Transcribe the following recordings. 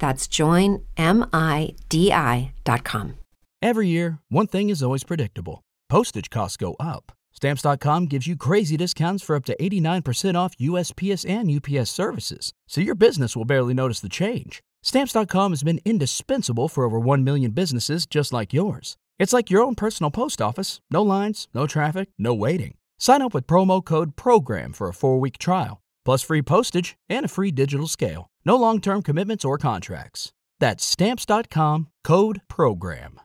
That's joinmidi.com. Every year, one thing is always predictable postage costs go up. Stamps.com gives you crazy discounts for up to 89% off USPS and UPS services, so your business will barely notice the change. Stamps.com has been indispensable for over 1 million businesses just like yours. It's like your own personal post office no lines, no traffic, no waiting. Sign up with promo code PROGRAM for a four week trial, plus free postage and a free digital scale. No long term commitments or contracts. That's Stamps.com code PROGRAM.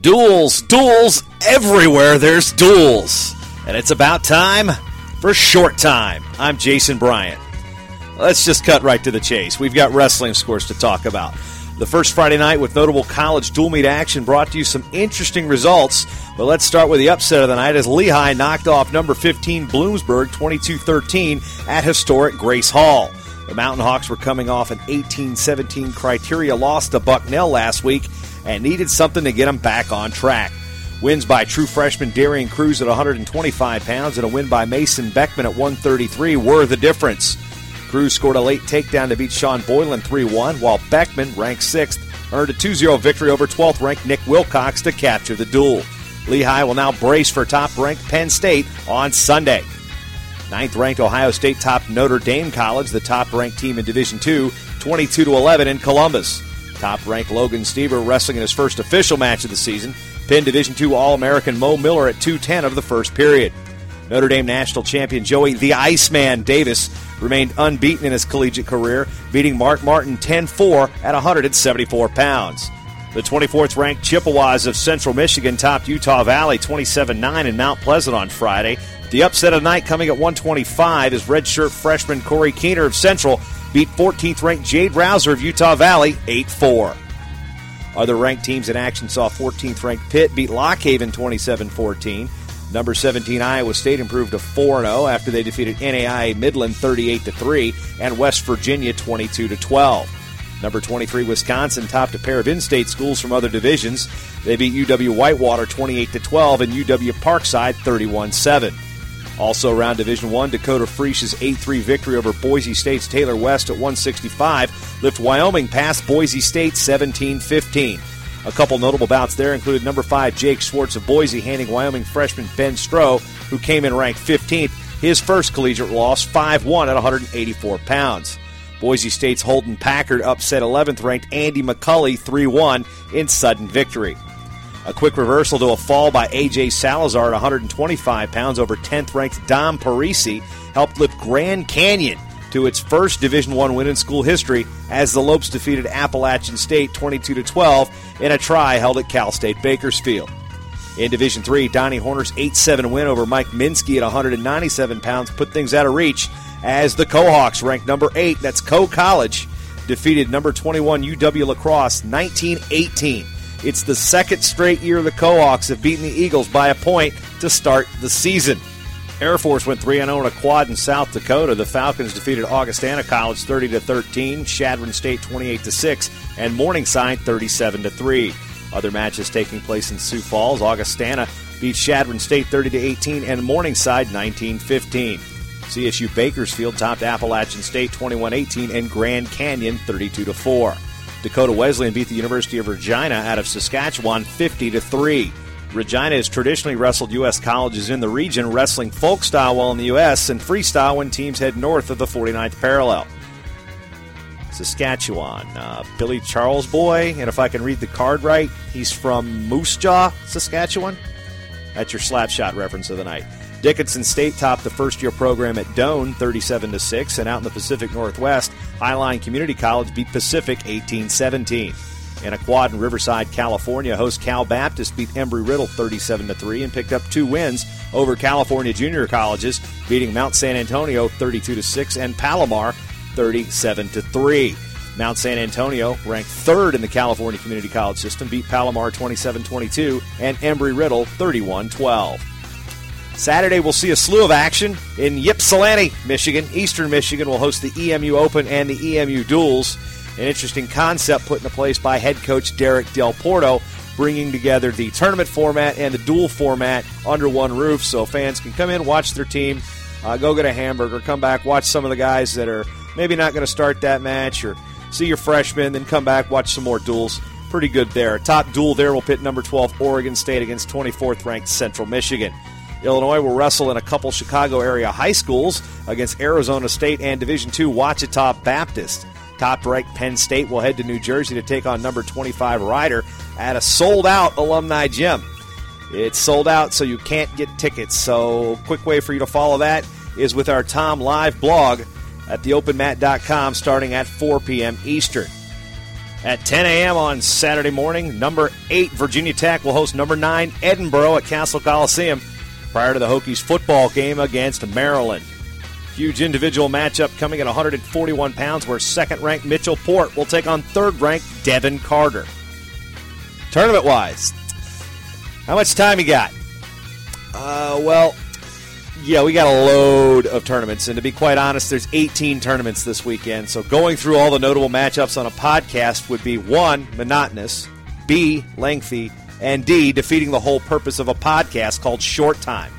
Duels, duels, everywhere there's duels. And it's about time for Short Time. I'm Jason Bryant. Let's just cut right to the chase. We've got wrestling scores to talk about. The first Friday night with notable college dual meet action brought to you some interesting results. But let's start with the upset of the night as Lehigh knocked off number 15 Bloomsburg 22 13 at historic Grace Hall. The Mountain Hawks were coming off an 18 17 criteria loss to Bucknell last week and needed something to get them back on track. Wins by true freshman Darian Cruz at 125 pounds and a win by Mason Beckman at 133 were the difference. Cruz scored a late takedown to beat Sean Boylan 3 1, while Beckman, ranked 6th, earned a 2 0 victory over 12th ranked Nick Wilcox to capture the duel. Lehigh will now brace for top ranked Penn State on Sunday. Ninth ranked Ohio State topped Notre Dame College, the top ranked team in Division II, 22 11 in Columbus. Top ranked Logan Stieber wrestling in his first official match of the season. Pinned Division II All American Mo Miller at 210 of the first period. Notre Dame national champion Joey the Iceman Davis remained unbeaten in his collegiate career, beating Mark Martin 10 4 at 174 pounds. The 24th ranked Chippewas of Central Michigan topped Utah Valley 27 9 in Mount Pleasant on Friday. The upset of night coming at 125 is redshirt freshman Corey Keener of Central beat 14th ranked Jade Rouser of Utah Valley 8 4. Other ranked teams in action saw 14th ranked Pitt beat Lock Haven 27 14. Number 17 Iowa State improved to 4 0 after they defeated NAIA Midland 38 3 and West Virginia 22 12. Number 23 Wisconsin topped a pair of in-state schools from other divisions. They beat UW Whitewater 28 to 12 and UW Parkside 31 7. Also around Division One, Dakota Frisch's 8-3 victory over Boise State's Taylor West at 165 lift Wyoming past Boise State 17-15. A couple notable bouts there included number five Jake Schwartz of Boise handing Wyoming freshman Ben Stroh, who came in ranked 15th, his first collegiate loss 5-1 at 184 pounds. Boise State's Holden Packard upset 11th ranked Andy McCully 3-1 in sudden victory. A quick reversal to a fall by A.J. Salazar at 125 pounds over 10th ranked Dom Parisi helped lift Grand Canyon to its first Division One win in school history as the Lopes defeated Appalachian State 22 12 in a try held at Cal State Bakersfield. In Division Three, Donnie Horner's 8-7 win over Mike Minsky at 197 pounds put things out of reach as the Kohawks, ranked number eight, that's Coe College, defeated number 21 UW La Crosse 1918. It's the second straight year the Kohawks have beaten the Eagles by a point to start the season. Air Force went 3 0 in a quad in South Dakota. The Falcons defeated Augustana College 30 13, Chadron State 28 6, and Morningside 37 3. Other matches taking place in Sioux Falls. Augustana beat Chadron State 30 18 and Morningside 19 15. CSU Bakersfield topped Appalachian State 21 18 and Grand Canyon 32 4. Dakota Wesleyan beat the University of Regina out of Saskatchewan 50 3. Regina has traditionally wrestled U.S. colleges in the region, wrestling folk style while in the U.S. and freestyle when teams head north of the 49th parallel. Saskatchewan. Uh, Billy Charles Boy, and if I can read the card right, he's from Moose Jaw, Saskatchewan. That's your slapshot reference of the night. Dickinson State topped the first year program at Doane 37 to 6 and out in the Pacific Northwest, Highline Community College beat Pacific 18-17. In a quad in Riverside, California, host Cal Baptist beat Embry Riddle 37 to 3 and picked up two wins over California junior colleges, beating Mount San Antonio 32 to 6 and Palomar 37 to 3. Mount San Antonio, ranked third in the California Community College system, beat Palomar 27 22 and Embry Riddle 31 12. Saturday, we'll see a slew of action in Ypsilanti, Michigan. Eastern Michigan will host the EMU Open and the EMU Duels. An interesting concept put into place by head coach Derek DePorter, bringing together the tournament format and the dual format under one roof so fans can come in, watch their team, uh, go get a hamburger, come back, watch some of the guys that are maybe not going to start that match, or see your freshmen, then come back, watch some more duels. Pretty good there. Top duel there will pit number 12 Oregon State against 24th ranked Central Michigan. Illinois will wrestle in a couple Chicago area high schools against Arizona State and Division II Ouachita Baptist. Top ranked Penn State will head to New Jersey to take on number 25 Rider at a sold out alumni gym. It's sold out, so you can't get tickets. So, quick way for you to follow that is with our Tom Live blog at theopenmat.com starting at 4 p.m. Eastern. At 10 a.m. on Saturday morning, number 8 Virginia Tech will host number 9 Edinboro at Cassell Coliseum prior to the Hokies football game against Maryland. Huge individual matchup coming at 141 pounds, where second ranked Mitchell Port will take on third ranked Devin Carter. Tournament wise, how much time you got? Uh, well, yeah, we got a load of tournaments, and to be quite honest, there's 18 tournaments this weekend. So going through all the notable matchups on a podcast would be one monotonous, B lengthy, and D, defeating the whole purpose of a podcast called Short Time.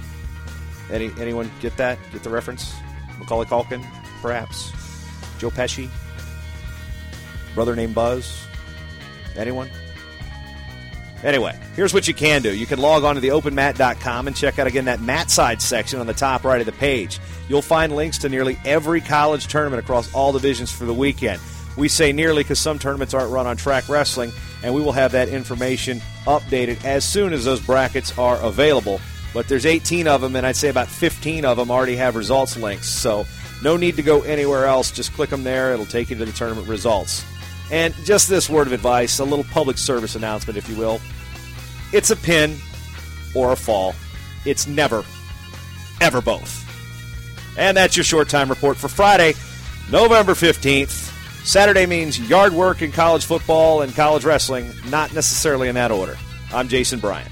Any anyone get that? Get the reference? Macaulay Culkin, perhaps? Joe Pesci? Brother named Buzz? Anyone? Anyway, here's what you can do. You can log on to theopenmat.com and check out again that mat side section on the top right of the page. You'll find links to nearly every college tournament across all divisions for the weekend. We say nearly because some tournaments aren't run on Trackwrestling, and we will have that information updated as soon as those brackets are available. But there's 18 of them, and I'd say about 15 of them already have results links. So no need to go anywhere else. Just click them there, it'll take you to the tournament results. And just this word of advice, a little public service announcement, if you will. It's a pin or a fall. It's never, ever both. And that's your short time report for Friday, November 15th. Saturday means yard work in college football and college wrestling, not necessarily in that order. I'm Jason Bryant.